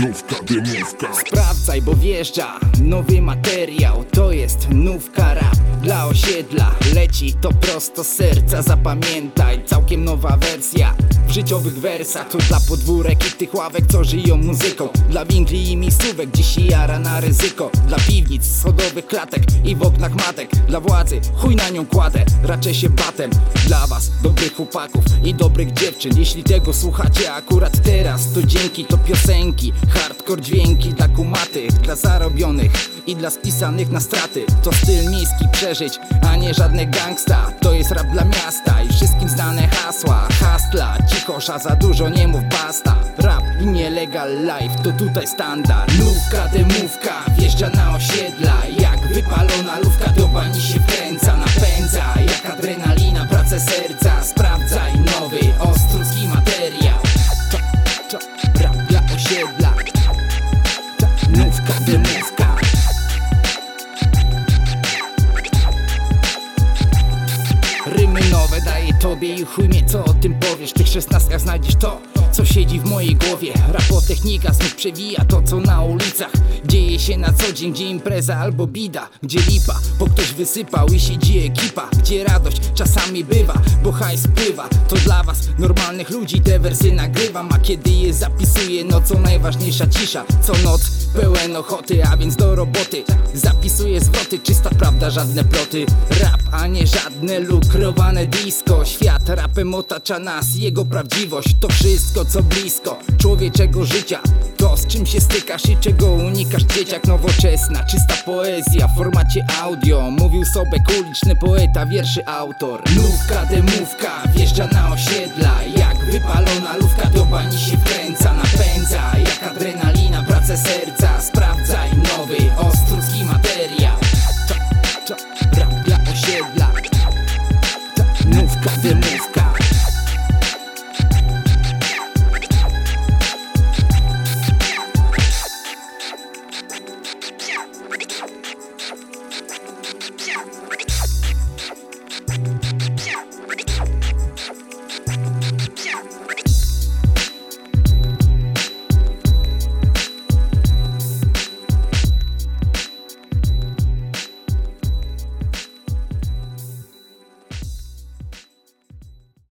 Nówka, dymówka Sprawdzaj, bo wjeżdża nowy materiał. To jest nówka rap dla osiedla. Leci to prosto serca, zapamiętaj. Całkiem nowa wersja w życiowych wersach. To dla podwórek i tych ławek, co żyją muzyką. Dla winkli i miejscówek, się jara na ryzyko. Dla piwnic, schodowych klatek i w oknach matek. Dla władzy, chuj na nią kładę, raczej się batem. Dla was, dobrych chłopaków i dobrych dziewczyn. Jeśli tego słuchacie akurat teraz To dzięki to piosenki, hardcore dźwięki Dla kumatych, dla zarobionych i dla spisanych na straty. To styl miejski przeżyć, a nie żadne gangsta. To jest rap dla miasta Cichosza, za dużo nie mów basta. Rap i nielegal life to tutaj standard. Lówka, demówka, wjeżdża na osiedla. Jak wypalona lówka do bani się wkręca Napędza. Jak adrenalina, pracę serca Sprawdzaj nowy, ostrucki materiał. Rap dla osiedla. To, Nówka, tobie i chuj mnie co o tym powiesz? W tych szesnastkach znajdziesz to, co siedzi w mojej głowie. Rapotechnika znów przewija to co na ulicach. Dzieje się na co dzień, gdzie impreza albo bida Gdzie lipa, bo ktoś wysypał i siedzi ekipa Gdzie radość czasami bywa, bo hajs pływa. To dla was, normalnych ludzi, te wersy nagrywam A kiedy je zapisuję, no co najważniejsza cisza. Co noc pełen ochoty, a więc do roboty. Zapisuję zwroty, czysta prawda, żadne ploty. Rap, a nie żadne lukrowane disco Świat rapem otacza nas, jego prawdziwość To wszystko co blisko człowieczego życia. To z czym się stykasz i czego unikasz Dzieciak nowoczesna, czysta poezja w formacie audio. Mówił sobie uliczny poeta, wierszy autor. Lówka, demówka, wjeżdża na osiedla. Jak wypalona lówka do bani się wkręca Napędza. Jak adrenalina, pracę serca Você música